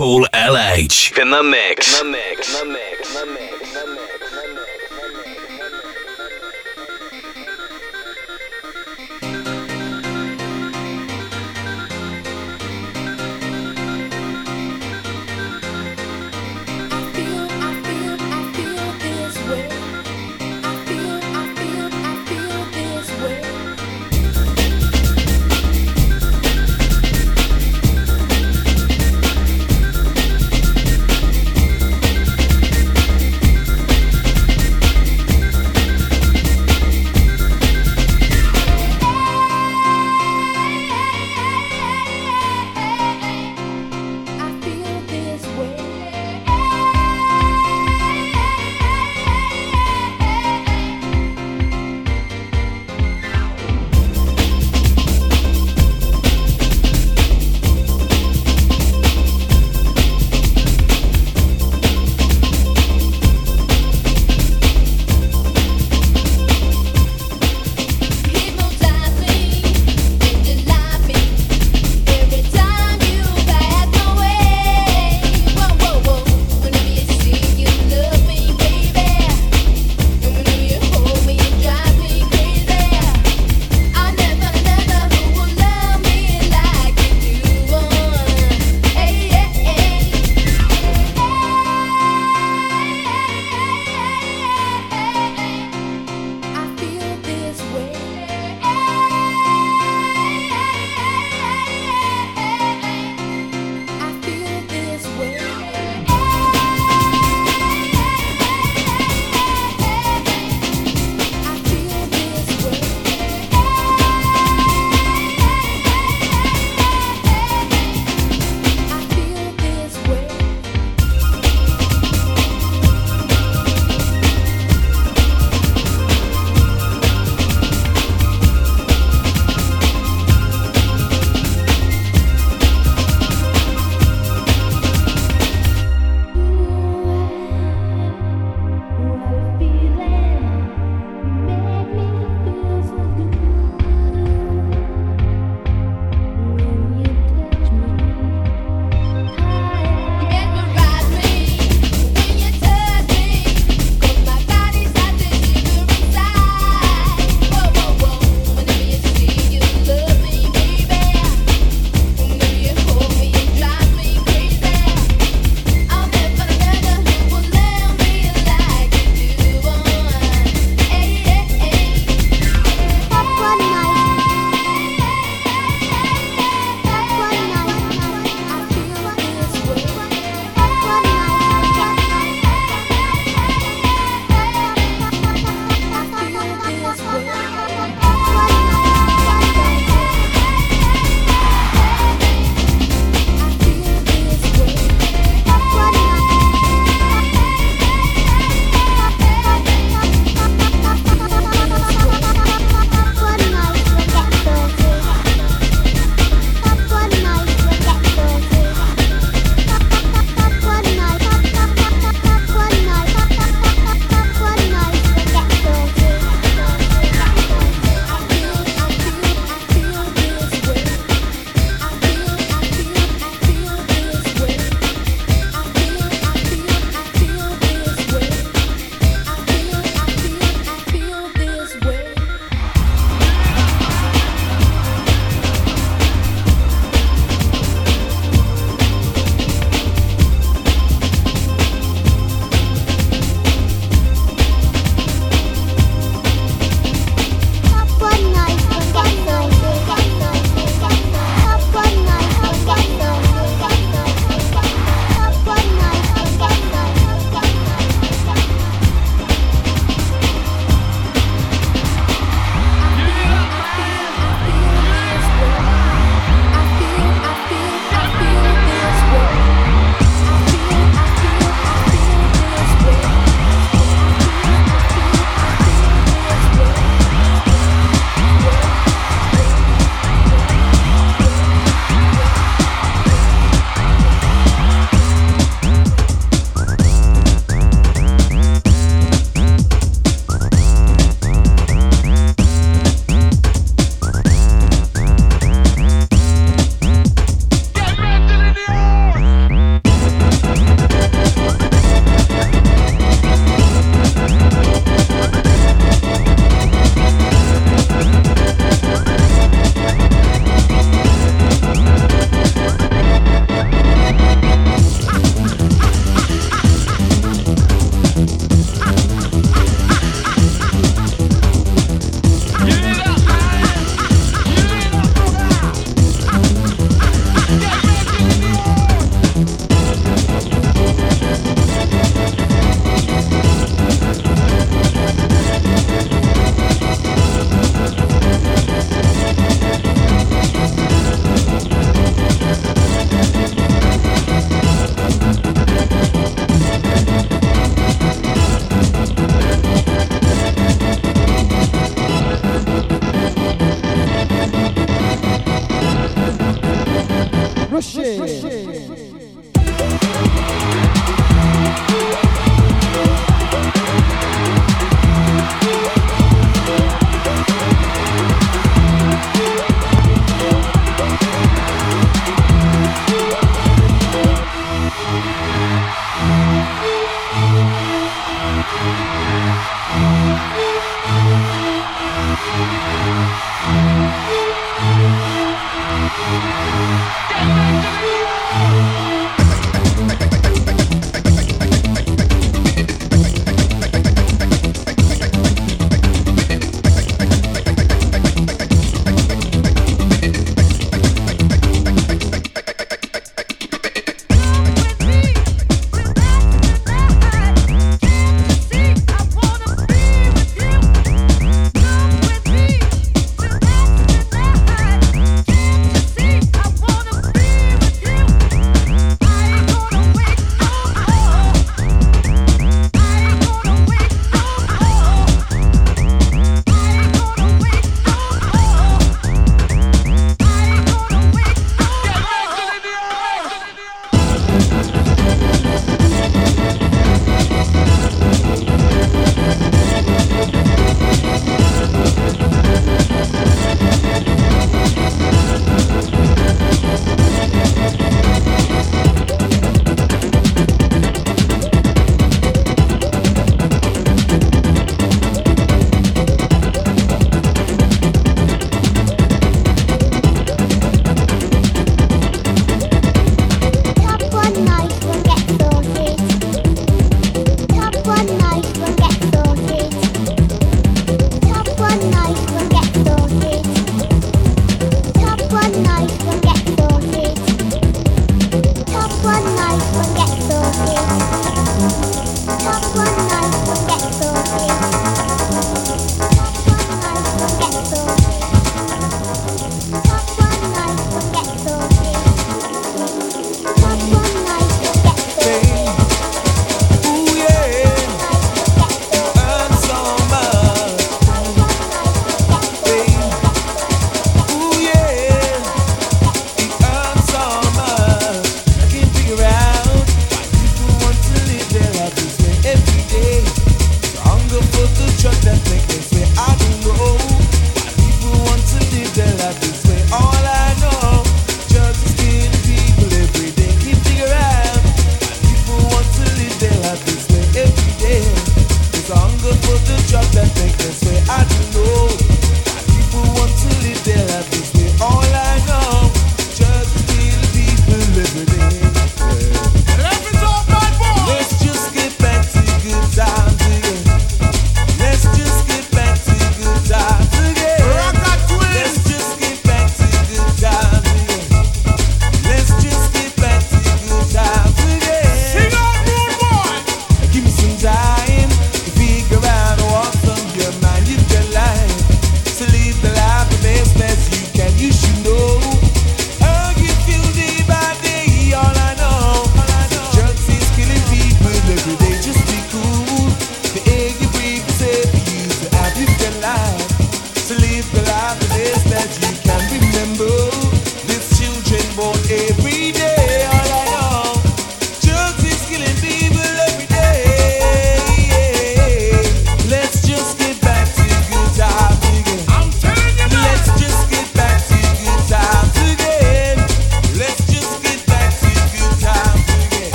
Paul LH in the mix. In the mix. In the mix. think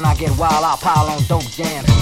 When I get wild, I'll pile on dope jams.